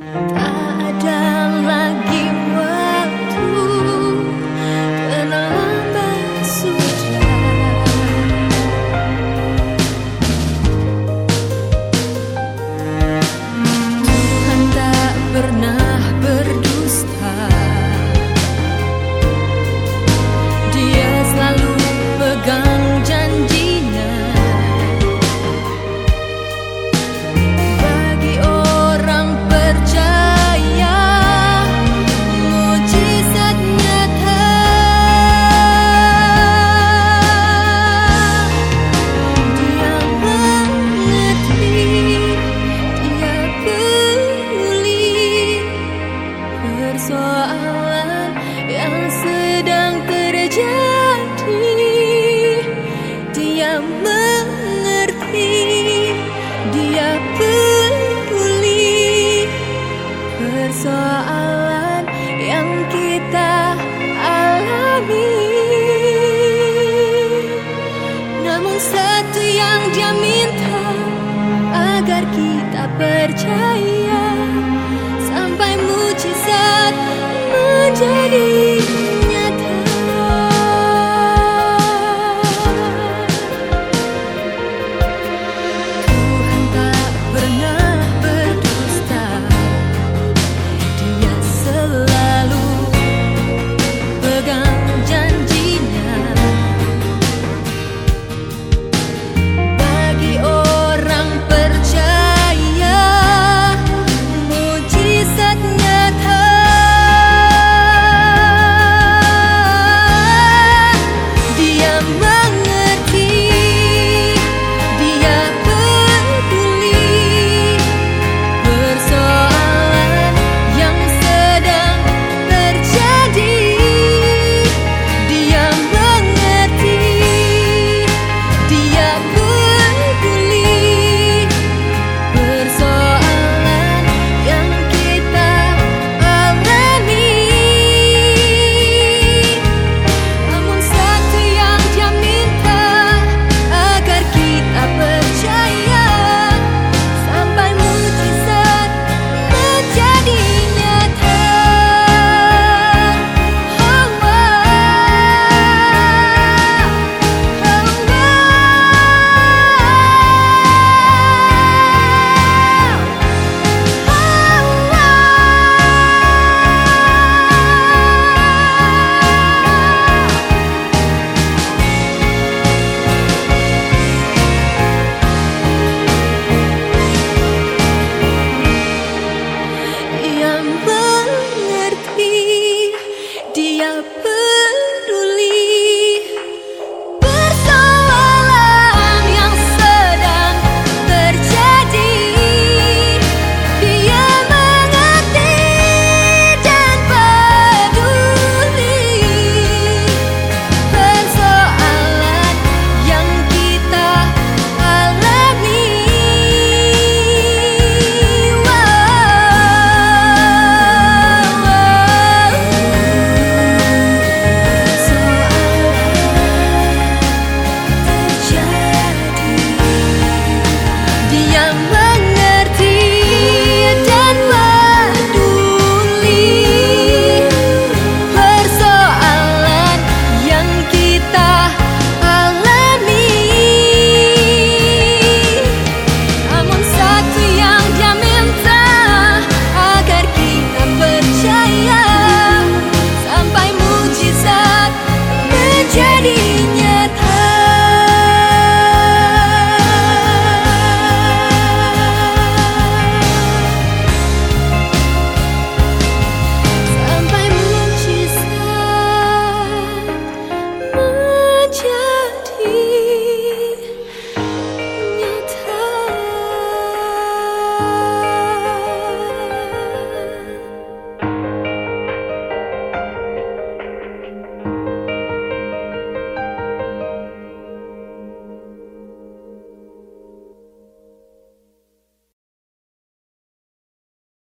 Bye. persoalan yang kita alami.